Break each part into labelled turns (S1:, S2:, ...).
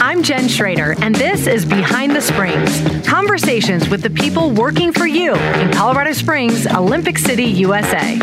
S1: I'm Jen Schrader, and this is Behind the Springs conversations with the people working for you in Colorado Springs, Olympic City, USA.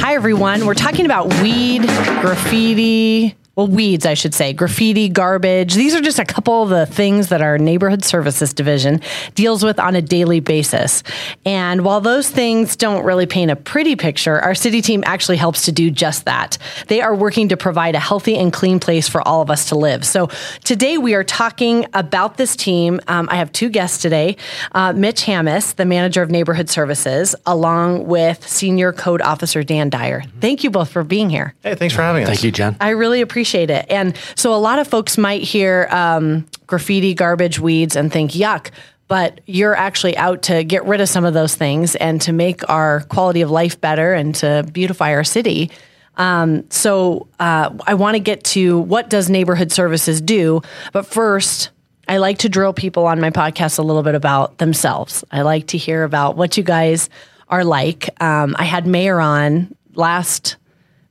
S2: Hi, everyone. We're talking about weed, graffiti, well, weeds, I should say, graffiti, garbage. These are just a couple of the things that our neighborhood services division deals with on a daily basis. And while those things don't really paint a pretty picture, our city team actually helps to do just that. They are working to provide a healthy and clean place for all of us to live. So today we are talking about this team. Um, I have two guests today uh, Mitch Hammes, the manager of neighborhood services, along with senior code officer Dan Dyer. Thank you both for being here.
S3: Hey, thanks for having us.
S4: Thank you, Jen.
S2: I really appreciate appreciate it. And so a lot of folks might hear um, graffiti, garbage, weeds, and think, yuck. But you're actually out to get rid of some of those things and to make our quality of life better and to beautify our city. Um, so uh, I want to get to what does neighborhood services do, but first. I like to drill people on my podcast a little bit about themselves. I like to hear about what you guys are like. Um, I had Mayor on last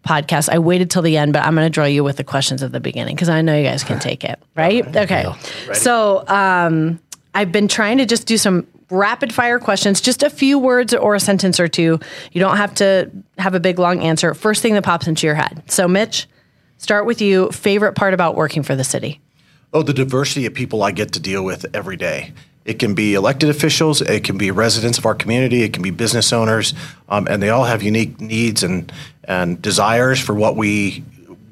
S2: podcast. I waited till the end, but I'm going to draw you with the questions at the beginning because I know you guys can take it. Right? Okay. So um, I've been trying to just do some rapid fire questions, just a few words or a sentence or two. You don't have to have a big long answer. First thing that pops into your head. So, Mitch, start with you. Favorite part about working for the city?
S3: Oh, the diversity of people I get to deal with every day. It can be elected officials, it can be residents of our community, it can be business owners, um, and they all have unique needs and and desires for what we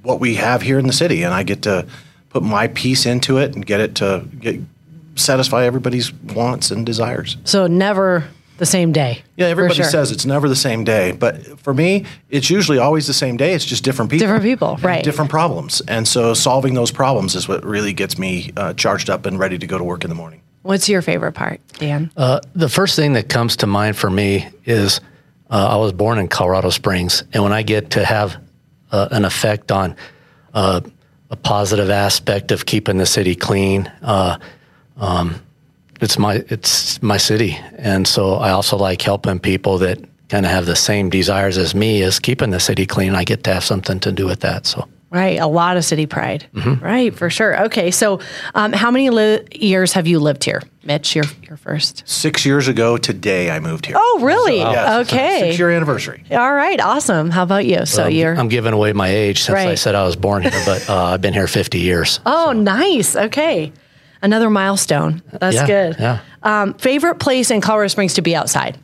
S3: what we have here in the city. And I get to put my piece into it and get it to get satisfy everybody's wants and desires.
S2: So never the same day.
S3: Yeah, everybody sure. says it's never the same day, but for me, it's usually always the same day. It's just different people,
S2: different people, right?
S3: Different problems, and so solving those problems is what really gets me uh, charged up and ready to go to work in the morning.
S2: What's your favorite part, Dan?
S4: Uh, the first thing that comes to mind for me is uh, I was born in Colorado Springs, and when I get to have uh, an effect on uh, a positive aspect of keeping the city clean, uh, um, it's my it's my city, and so I also like helping people that kind of have the same desires as me as keeping the city clean. I get to have something to do with that. So
S2: Right, a lot of city pride. Mm-hmm. Right, for sure. Okay, so um, how many li- years have you lived here, Mitch? Your your first
S3: six years ago today. I moved here.
S2: Oh, really? So,
S3: yes,
S2: okay,
S3: six year anniversary.
S2: All right, awesome. How about you? So
S4: well,
S2: you're
S4: I'm giving away my age since right. I said I was born here, but uh, I've been here 50 years.
S2: Oh, so. nice. Okay, another milestone. That's
S4: yeah,
S2: good.
S4: Yeah.
S2: Um, favorite place in Colorado Springs to be outside?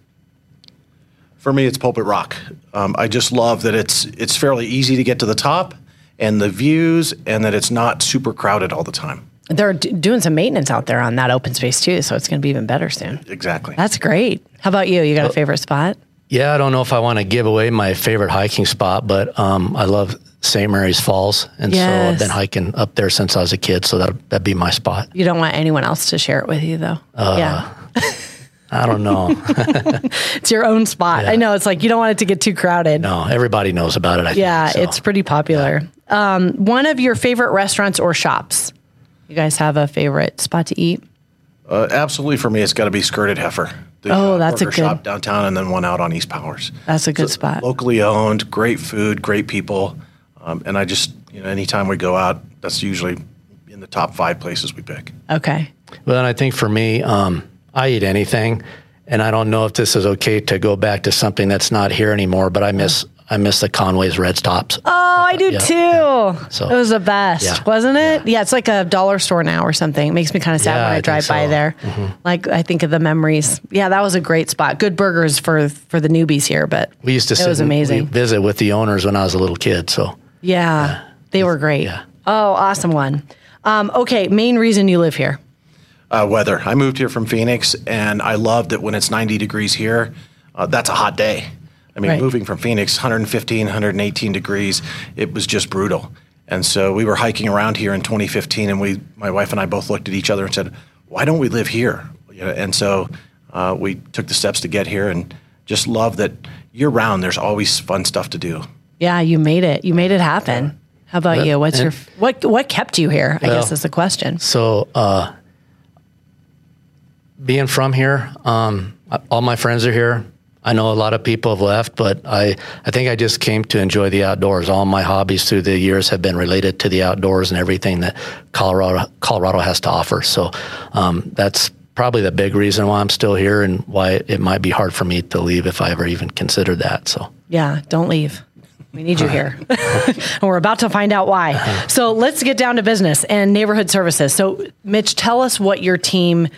S3: For me, it's Pulpit Rock. Um, I just love that it's it's fairly easy to get to the top and the views, and that it's not super crowded all the time.
S2: They're d- doing some maintenance out there on that open space too, so it's going to be even better soon.
S3: Exactly.
S2: That's great. How about you? You got a favorite spot?
S4: Yeah, I don't know if I want to give away my favorite hiking spot, but um, I love St. Mary's Falls, and yes. so I've been hiking up there since I was a kid. So that that'd be my spot.
S2: You don't want anyone else to share it with you, though. Uh,
S4: yeah. I don't know.
S2: it's your own spot. Yeah. I know. It's like you don't want it to get too crowded.
S4: No, everybody knows about it. I
S2: yeah,
S4: think, so.
S2: it's pretty popular. Yeah. Um, one of your favorite restaurants or shops? You guys have a favorite spot to eat?
S3: Uh, absolutely, for me, it's got to be Skirted Heifer.
S2: The, oh, uh, that's a good
S3: shop downtown, and then one out on East Powers.
S2: That's a good so spot.
S3: Locally owned, great food, great people, um, and I just you know anytime we go out, that's usually in the top five places we pick.
S2: Okay.
S4: Well, and I think for me. Um, I eat anything, and I don't know if this is okay to go back to something that's not here anymore. But I miss I miss the Conway's Red Tops.
S2: Oh, I do yeah, too. Yeah. So it was the best, yeah, wasn't it? Yeah. it's like a dollar store now or something. It makes me kind of sad when I, I drive so. by there. Mm-hmm. Like I think of the memories. Yeah, that was a great spot. Good burgers for for the newbies here, but
S4: we used to. It was amazing. visit with the owners when I was a little kid. So
S2: yeah, they were great. Oh, awesome one. Um, okay, main reason you live here
S3: uh, weather. I moved here from Phoenix, and I love that when it's 90 degrees here, uh, that's a hot day. I mean, right. moving from Phoenix, 115, 118 degrees, it was just brutal. And so we were hiking around here in 2015, and we, my wife and I, both looked at each other and said, "Why don't we live here?" You know, and so uh, we took the steps to get here, and just love that year round. There's always fun stuff to do.
S2: Yeah, you made it. You made it happen. How about you? What's your what? What kept you here? I well, guess is the question.
S4: So uh, being from here, um, all my friends are here. I know a lot of people have left, but I, I think I just came to enjoy the outdoors. All my hobbies through the years have been related to the outdoors and everything that Colorado Colorado has to offer. So um, that's probably the big reason why I'm still here and why it might be hard for me to leave if I ever even considered that. So
S2: yeah, don't leave. We need you here. and we're about to find out why. So let's get down to business and neighborhood services. So, Mitch, tell us what your team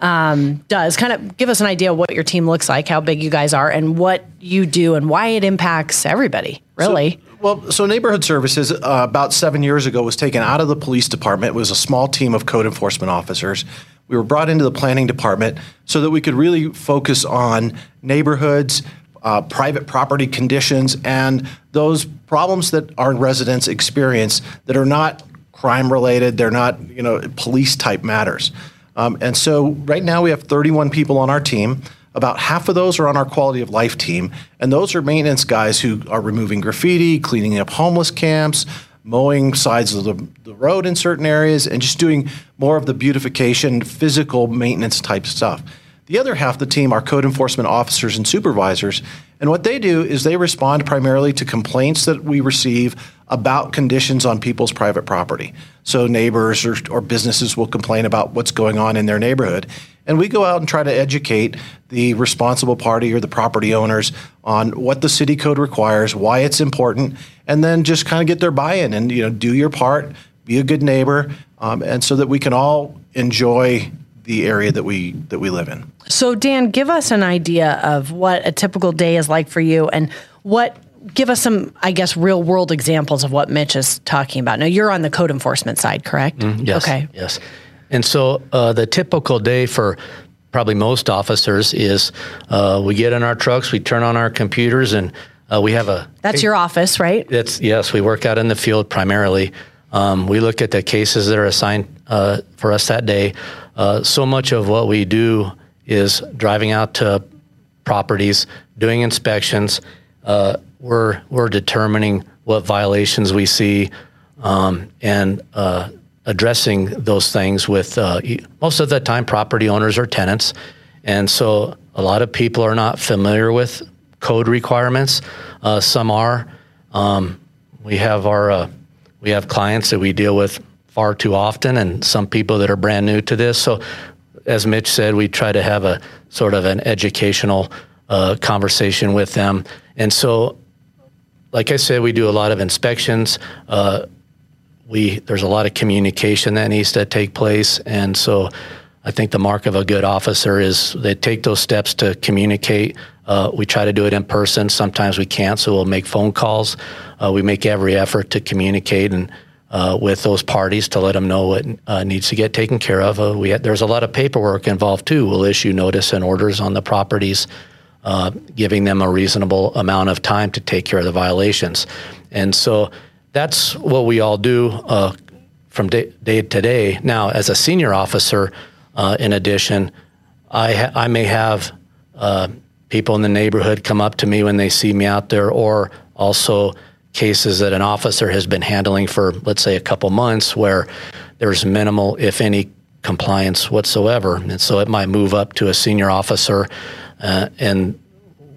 S2: um, does. Kind of give us an idea of what your team looks like, how big you guys are, and what you do, and why it impacts everybody, really.
S3: So, well, so neighborhood services uh, about seven years ago was taken out of the police department. It was a small team of code enforcement officers. We were brought into the planning department so that we could really focus on neighborhoods, uh, private property conditions, and those problems that our residents experience that are not crime related. They're not, you know, police type matters. Um, and so right now we have 31 people on our team. About half of those are on our quality of life team, and those are maintenance guys who are removing graffiti, cleaning up homeless camps, mowing sides of the, the road in certain areas, and just doing more of the beautification, physical maintenance type stuff. The other half of the team are code enforcement officers and supervisors. And what they do is they respond primarily to complaints that we receive about conditions on people's private property. So neighbors or, or, businesses will complain about what's going on in their neighborhood. And we go out and try to educate the responsible party or the property owners on what the city code requires, why it's important, and then just kind of get their buy-in and you know do your part, be a good neighbor, um, and so that we can all enjoy the area that we that we live in.
S2: So Dan, give us an idea of what a typical day is like for you and what give us some I guess real world examples of what Mitch is talking about. Now you're on the code enforcement side, correct?
S4: Mm, yes. Okay. Yes. And so uh, the typical day for probably most officers is uh, we get in our trucks, we turn on our computers, and uh, we have a.
S2: That's your office, right?
S4: That's yes. We work out in the field primarily. Um, we look at the cases that are assigned uh, for us that day. Uh, so much of what we do is driving out to properties, doing inspections. Uh, we're we're determining what violations we see, um, and uh, addressing those things with uh, most of the time property owners or tenants, and so a lot of people are not familiar with code requirements. Uh, some are. Um, we have our uh, we have clients that we deal with far too often, and some people that are brand new to this. So, as Mitch said, we try to have a sort of an educational uh, conversation with them. And so, like I said, we do a lot of inspections. Uh, we there's a lot of communication that needs to take place, and so I think the mark of a good officer is they take those steps to communicate. Uh, we try to do it in person. Sometimes we can't, so we'll make phone calls. Uh, we make every effort to communicate and uh, with those parties to let them know what uh, needs to get taken care of. Uh, we there's a lot of paperwork involved too. We'll issue notice and orders on the properties, uh, giving them a reasonable amount of time to take care of the violations. And so that's what we all do uh, from day, day, to day. Now, as a senior officer, uh, in addition, I, ha- I may have people in the neighborhood come up to me when they see me out there, or also cases that an officer has been handling for, let's say, a couple months where there's minimal, if any, compliance whatsoever. And so it might move up to a senior officer. Uh, and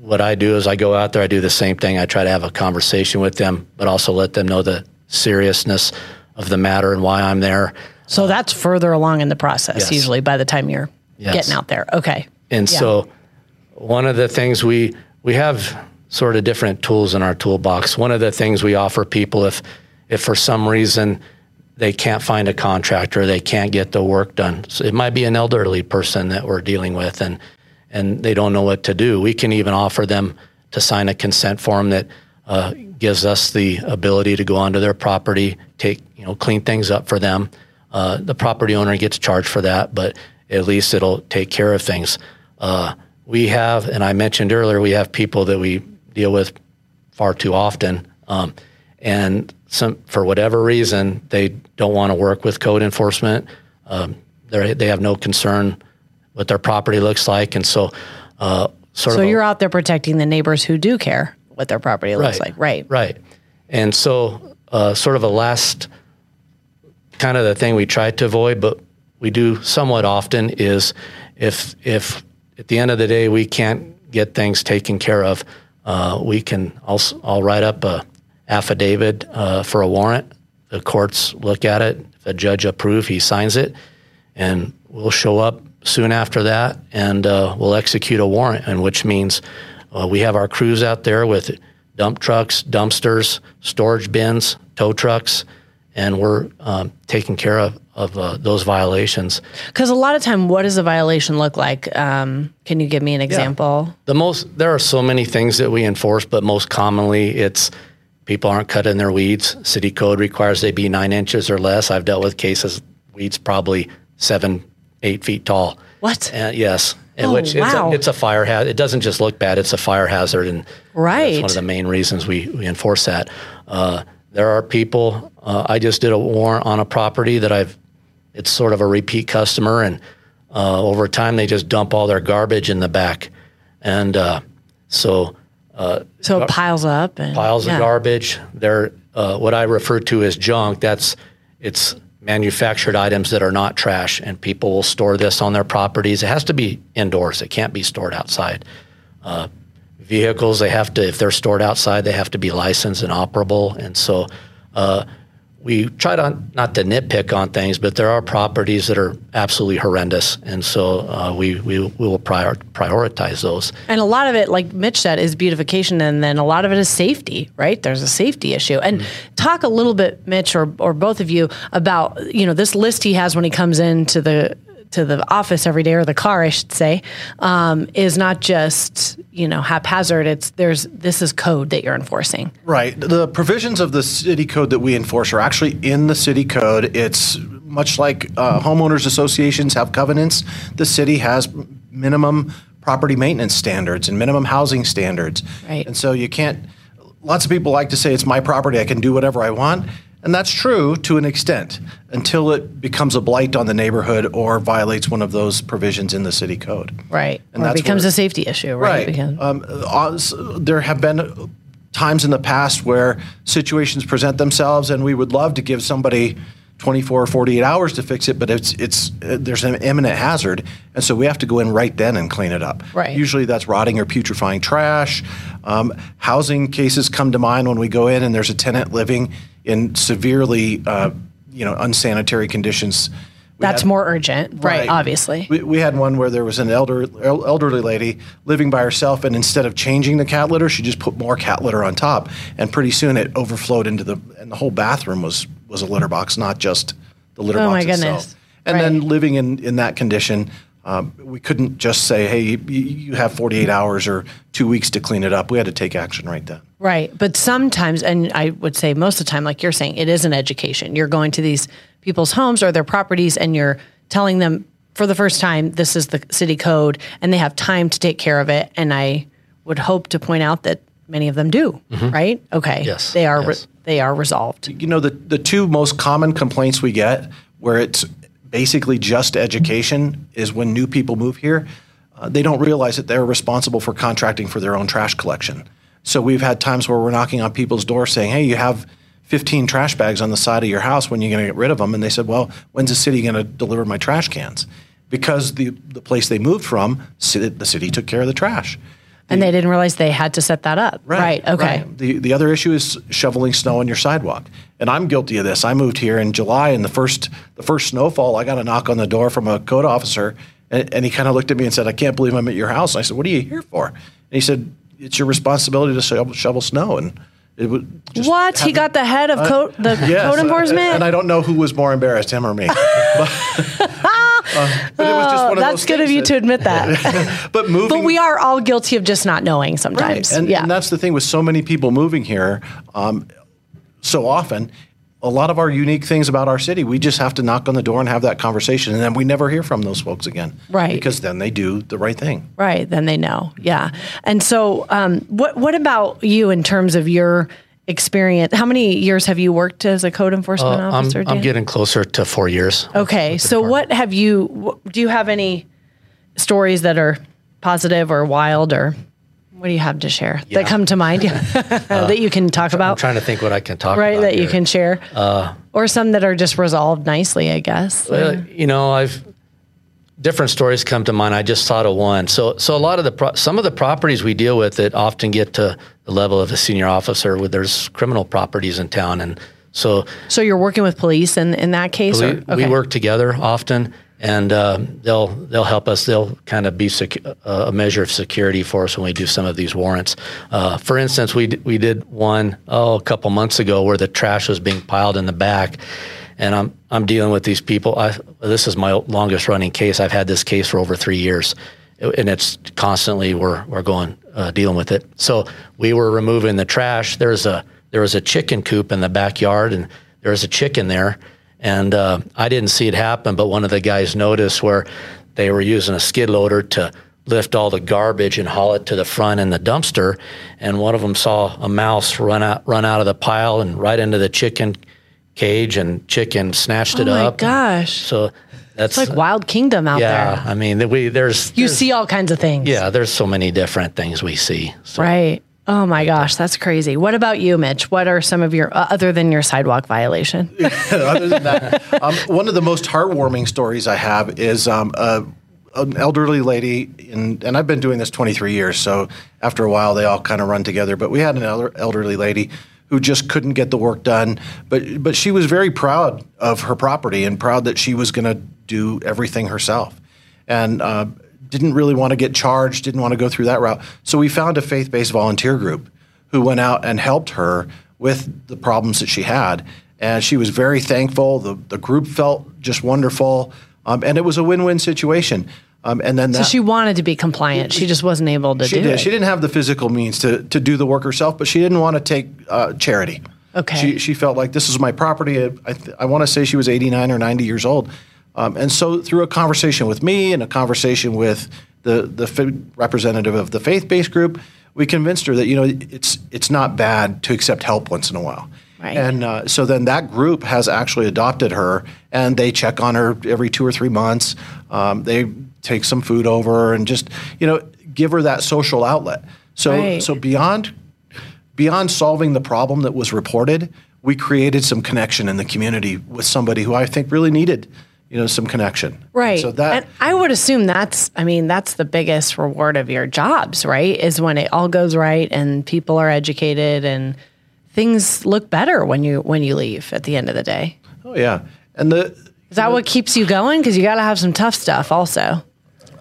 S4: what I do is I go out there, I do the same thing. I try to have a conversation with them, but also let them know the seriousness of the matter and why I'm there.
S2: So that's further along in the process, yes. usually by the time you're yes. getting out there. Okay.
S4: And yeah. so one of the things we we have sort of different tools in our toolbox. One of the things we offer people if if for some reason they can't find a contractor, they can't get the work done. So it might be an elderly person that we're dealing with and and they don't know what to do. We can even offer them to sign a consent form that uh, gives us the ability to go onto their property, take you know, clean things up for them. Uh, the property owner gets charged for that, but at least it'll take care of things. Uh, we have, and I mentioned earlier, we have people that we deal with far too often. Um, and some, for whatever reason, they don't want to work with code enforcement. Um, they have no concern what their property looks like, and so uh,
S2: sort so of. So you're a, out there protecting the neighbors who do care what their property looks right, like, right?
S4: Right. And so, uh, sort of a last kind of the thing we try to avoid, but we do somewhat often is if if at the end of the day we can't get things taken care of. Uh, we can also I'll write up a affidavit uh, for a warrant. The courts look at it. If a judge approves, he signs it, and we'll show up soon after that, and uh, we'll execute a warrant. And which means uh, we have our crews out there with dump trucks, dumpsters, storage bins, tow trucks, and we're um, taking care of of uh, those violations.
S2: Because a lot of time, what does a violation look like? Um, can you give me an example?
S4: The most there are so many things that we enforce, but most commonly it's people aren't cutting their weeds. City code requires they be nine inches or less. I've dealt with cases weeds probably seven, eight feet tall.
S2: What?
S4: And yes, in
S2: Oh,
S4: which it's,
S2: wow.
S4: a, it's a fire hazard. It doesn't just look bad; it's a fire hazard, and
S2: Right.
S4: that's one of the main reasons we, we enforce that. Uh, there are people. Uh, I just did a warrant on a property that I've. It's sort of a repeat customer, and uh, over time they just dump all their garbage in the back, and uh, so
S2: So it piles up and
S4: piles
S2: yeah.
S4: of garbage. They're uh, what I refer to as junk. That's it's manufactured items that are not trash, and people will store this on their properties. It has to be indoors. It can't be stored outside. Vehicles, they have to if they're stored outside, they have to be licensed and operable. And so uh, we try to not to nitpick on things, but there are properties that are absolutely horrendous, and so uh, we, we we will prior, prioritize those.
S2: And a lot of it, like Mitch said, is beautification, and then a lot of it is safety. Right? There's a safety issue. And talk a little bit, Mitch, or or both of you, about you know this list he has when he comes into the to the office every day or the car, I should say, um, is not just you know haphazard. It's there's this is code that you're enforcing.
S3: Right. The provisions of the city code that we enforce are actually in the city code. It's much like uh, homeowners associations have covenants. The city has minimum property maintenance standards and minimum housing standards.
S2: Right.
S3: And so you can't. Lots of people like to say it's my property. I can do whatever I want. And that's true to an extent until it becomes a blight on the neighborhood or violates one of those provisions in the city code.
S2: Right.
S3: And that's
S2: becomes
S3: where-
S2: a safety issue. Right.
S3: Right. Um, uh, there have been times in the past where situations present themselves, and we would love to give somebody 24 or 48 hours to fix it, but it's it's uh, there's an imminent hazard, and so we have to go in right then and clean it up.
S2: Right.
S3: Usually that's rotting or putrefying trash. Um, housing cases come to mind when we go in and there's a tenant living in severely, uh, you know, unsanitary conditions. We
S2: That's
S3: had-
S2: more urgent, right? Obviously.
S3: we, we had one where there was an elder, elderly lady living by herself, and instead of changing the cat litter, she just put more cat litter on top, and pretty soon it overflowed into the and the whole bathroom was was a litter box, not just the litter
S2: Oh,
S3: box
S2: my
S3: itself.
S2: goodness.
S3: And
S2: Right.
S3: then living in in that condition. Um, we couldn't just say, "Hey, you, you have 48 hours or two weeks to clean it up." We had to take action right then.
S2: Right. But sometimes, and I would say most of the time, like you're saying, it is an education. You're going to these people's homes or their properties and you're telling them for the first time, this is the city code and they have time to take care of it. And I would hope to point out that many of them do, right? Okay.
S4: Mm-hmm. Yes,
S2: They are,
S4: yes.
S2: They are resolved.
S3: you know the the two most common complaints we get where it's basically just education is when new people move here uh, they don't realize that they're responsible for contracting for their own trash collection. So we've had times where we're knocking on people's doors saying hey you have 15 trash bags on the side of your house. When are you going to get rid of them and they said well when's the city going to deliver my trash cans? Because the the place they moved from the city took care of the trash
S2: And they didn't realize they had to set that up. Right. Okay.
S3: The the other issue is shoveling snow on your sidewalk, and I'm guilty of this. I moved here in July, and the first the first snowfall, I got a knock on the door from a code officer, and, and he kind of looked at me and said, "I can't believe I'm at your house." And I said, "What are you here for?" And he said, "It's your responsibility to shovel, shovel snow." And it would just
S2: What? He got the head of code, the
S3: Yes,
S2: code
S3: uh,
S2: enforcement?
S3: and I don't know who was more embarrassed, him or me. but, uh, but it was just one of
S2: That's good of you
S3: that-
S2: to admit that.
S3: But moving,
S2: but we are all guilty of just not knowing
S3: Right.
S2: sometimes.
S3: And,
S2: yeah.
S3: and that's the thing with so many people moving here um, so often. A lot of our unique things about our city, we just have to knock on the door and have that conversation, and then we never hear from those folks again.
S2: Right.
S3: Because then they do the right thing.
S2: Right, then they know. Yeah. And so, um, what what about you in terms of your experience? How many years have you worked as a code enforcement
S4: Uh, I'm,
S2: officer?
S4: I'm getting closer to four years.
S2: okay. So, what have you? Do you have any stories that are positive or wild, or what do you have to share that come to mind that you can talk
S4: I'm
S2: about?
S4: trying to think what I can talk
S2: Right,
S4: about.
S2: that you can share, or some that are just resolved nicely, I guess.
S4: Uh, you know, I've different stories come to mind. I just thought of one. So, so a lot of the pro- some of the properties we deal with that often get to the level of a senior officer. Where there's criminal properties in town, and so
S2: so you're working with police in in that case.
S4: we.
S2: Okay.
S4: we work together often, and uh, they'll they'll help us. They'll kind of be uh, a measure of security for us when we do some of these warrants. Uh, for instance, we d- we did one oh a couple months ago where the trash was being piled in the back, and I'm I'm dealing with these people. I, this is my longest running case. I've had this case for over three years, and it's constantly we're we're going uh, dealing with it. So we were removing the trash. There's a there was a chicken coop in the backyard, and there was a chicken there. And uh, I didn't see it happen, but one of the guys noticed where they were using a skid loader to lift all the garbage and haul it to the front in the dumpster. And one of them saw a mouse run out run out of the pile and right into the chicken cage, and chicken snatched it up.
S2: oh my
S4: up.
S2: gosh!
S4: So that's
S2: it's like Wild Kingdom out
S4: yeah.
S2: there.
S4: Yeah, I mean, we there's
S2: You
S4: there's-
S2: see all kinds of things.
S4: yeah, there's so many different things we see. So.
S2: Right. Oh my gosh, that's crazy. What about you, Mitch? What are some of your uh, other than your sidewalk violation?
S3: Other than that, um, one of the most heartwarming stories I have is um, a, an elderly lady, in, and I've been doing this 23 years, so after a while they all kind of run together. But we had an elder, elderly lady who just couldn't get the work done, but but she was very proud of her property and proud that she was going to do everything herself, and. Uh, didn't really want to get charged, didn't want to go through that route. So we found a faith based volunteer group who went out and helped her with the problems that she had. And she was very thankful. The, the group felt just wonderful. Um, and it was a win win situation. Um, and then that,
S2: So she wanted to be compliant. She just wasn't able to
S3: she
S2: do
S3: did.
S2: it.
S3: She didn't have the physical means to, to do the work herself, but she didn't want to take uh, charity.
S2: Okay.
S3: She, she felt like this is my property. I, I, th- I want to say she was 89 or 90 years old. Um, and so through a conversation with me and a conversation with the, the representative of the faith-based group, we convinced her that, you know, it's, it's not bad to accept help once in a while.
S2: Right.
S3: And uh, so then that group has actually adopted her, and they check on her every two or three months. Um, they take some food over and just you know give her that social outlet. So
S2: Right.
S3: so beyond beyond solving the problem that was reported, we created some connection in the community with somebody who I think really needed you know some connection.
S2: Right.
S3: So that
S2: and I would assume that's I mean, that's the biggest reward of your jobs, right? Is when it all goes right and people are educated and things look better when you when you leave at the end of the day.
S3: oh yeah, and the
S2: Is that what keeps you going? Because you got to have some tough stuff also.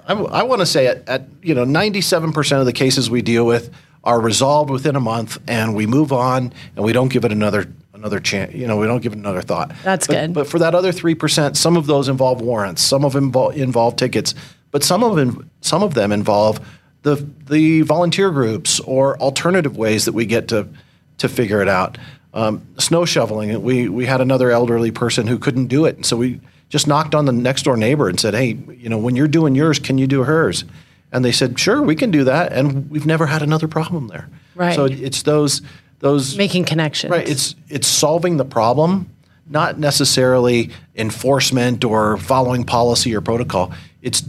S3: I, want to say at, at you know 97% of the cases we deal with are resolved within a month and we move on and we don't give it another another chance you know we don't give it another thought
S2: That's
S3: But-
S2: good.
S3: but for that other 3% some of those involve warrants some of them involve, involve tickets but some of them some of them involve the the volunteer groups or alternative ways that we get to to figure it out um, snow shoveling we we had another elderly person who couldn't do it and so we just knocked on the next door neighbor and said hey you know when you're doing yours can you do hers and they said sure we can do that and we've never had another problem there
S2: Right.
S3: so it's those those
S2: Making connections.
S3: Right. It's it's solving the problem, not necessarily enforcement or following policy or protocol. It's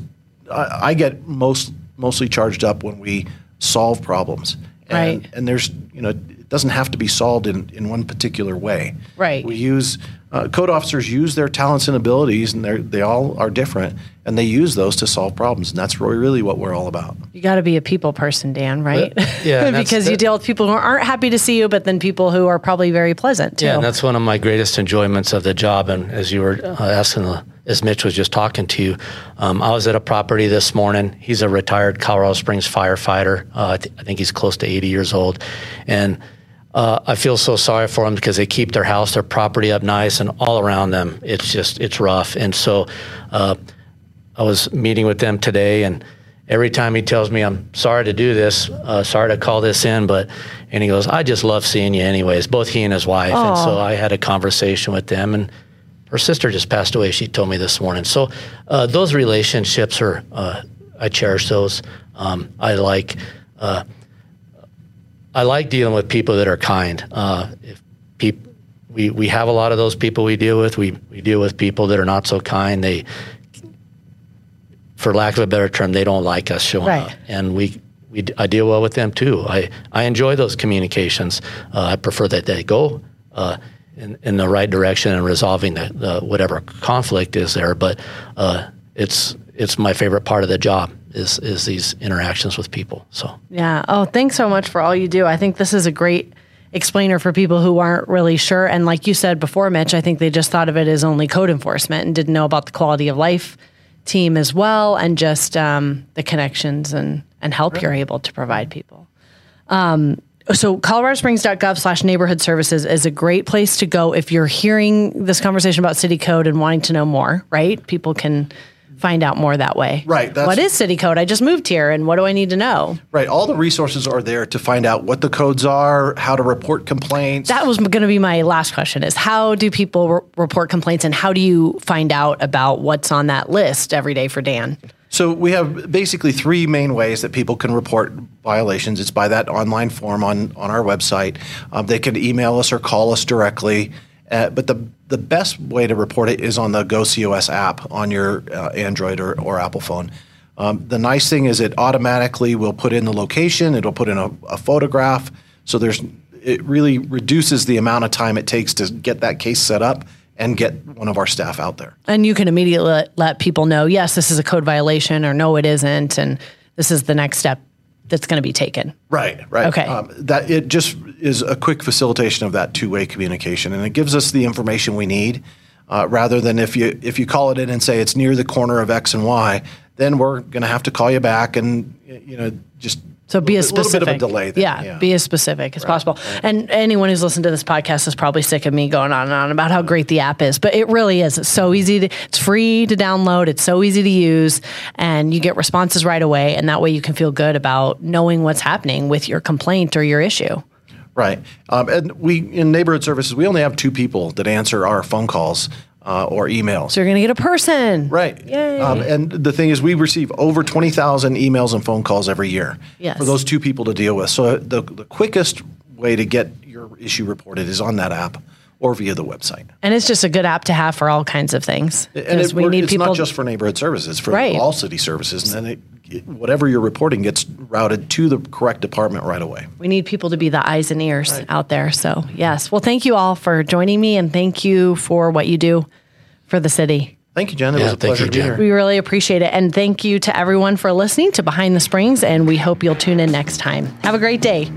S3: I, I get most mostly charged up when we solve problems. And,
S2: Right.
S3: And there's you know doesn't have to be solved in, in one particular way.
S2: Right.
S3: We use uh, code officers use their talents and abilities, and they they all are different, and they use those to solve problems, and that's really, really what we're all about.
S2: You got to be a people person, Dan, right?
S4: yeah,
S2: because you deal with people who aren't happy to see you, but then people who are probably very pleasant too.
S4: Yeah, and that's one of my greatest enjoyments of the job. And as you were uh, asking, the, as Mitch was just talking to you, um, I was at a property this morning. He's a retired Colorado Springs firefighter. Uh, I, th- I think he's close to 80 years old, and uh, I feel so sorry for them because they keep their house, their property up nice, and all around them, it's just it's rough. And so, uh, I was meeting with them today, and every time he tells me, "I'm sorry to do this, uh, sorry to call this in," but and he goes, "I just love seeing you, anyways." Both he and his wife, and so I had a conversation with them, and her sister just passed away. She told me this morning. So uh, those relationships are, uh, I cherish those. Um, I like. I like dealing with people that are kind. Uh, if peop, we we have a lot of those people we deal with. We we deal with people that are not so kind. They, for lack of a better term, they don't like us showing
S2: Right.
S4: up, and we. We, I deal well with them too. I, I enjoy those communications. Uh, I prefer that they go uh, in, in the right direction and resolving the, the whatever conflict is there. But uh, it's it's my favorite part of the job is is these interactions with people. So
S2: Yeah. Oh, thanks so much for all you do. I think this is a great explainer for people who aren't really sure. And like you said before, Mitch, I think they just thought of it as only code enforcement and didn't know about the quality of life team as well, and just um, the connections and and help you're able to provide people. Um, so coloradosprings.gov slash neighborhood services is a great place to go if you're hearing this conversation about city code and wanting to know more right people can find out more that way
S3: Right, that's-
S2: what is city code i just moved here and what do i need to know
S3: Right. All the resources are there to find out what the codes are, how to report complaints.
S2: that was going to be my last question is how do people re- report complaints and how do you find out about what's on that list every day for dan
S3: So we have basically three main ways that people can report violations. It's by that online form on, on our website. Um, they can email us or call us directly. Uh, but the the best way to report it is on the GoCOS app on your uh, Android or, or Apple phone. Um, the nice thing is it automatically will put in the location. It'll put in a, a photograph. So there's it really reduces the amount of time it takes to get that case set up and get one of our staff out there.
S2: and you can immediately let, let people know yes this is a code violation or no it isn't and this is the next step that's going to be taken
S3: Right, right.
S2: Okay.
S3: Um, that it just is a quick facilitation of that two-way communication, and it gives us the information we need, uh, rather than if you if you call it in and say it's near the corner of X and Y, then we're going to have to call you back, and you know just
S2: So be
S3: a
S2: as
S3: little
S2: specific.
S3: bit of a delay. There.
S2: Yeah, be as specific as possible. And anyone who's listened to this podcast is probably sick of me going on and on about how great the app is, but it really is. It's so easy to. It's free to download. It's so easy to use, and you get responses right away. And that way, you can feel good about knowing what's happening with your complaint or your issue.
S3: Right. Um, and we in neighborhood services we only have two people that answer our phone calls uh, or emails.
S2: So you're going to get a person.
S3: Right.
S2: Yay.
S3: Um, and the thing is, we receive over 20,000 emails and phone calls every year
S2: Yes.
S3: for those two people to deal with. So the, the quickest way to get your issue reported is on that app or via the website.
S2: And it's just a good app to have for all kinds of things.
S3: And it,
S2: we need
S3: it's
S2: people.
S3: not just for neighborhood services, for
S2: Right.
S3: all city services. And it, whatever you're reporting gets routed to the correct department right away.
S2: we need people to be the eyes and ears out there. So, yes. Well, thank you all for joining me and thank you for what you do for the city.
S3: Thank you, Jen. It
S4: Yeah,
S3: was a
S4: thank
S3: pleasure
S4: you,
S3: to be
S4: Jen.
S3: here.
S2: We really appreciate it. And thank you to everyone for listening to Behind the Springs. And we hope you'll tune in next time. Have a great day.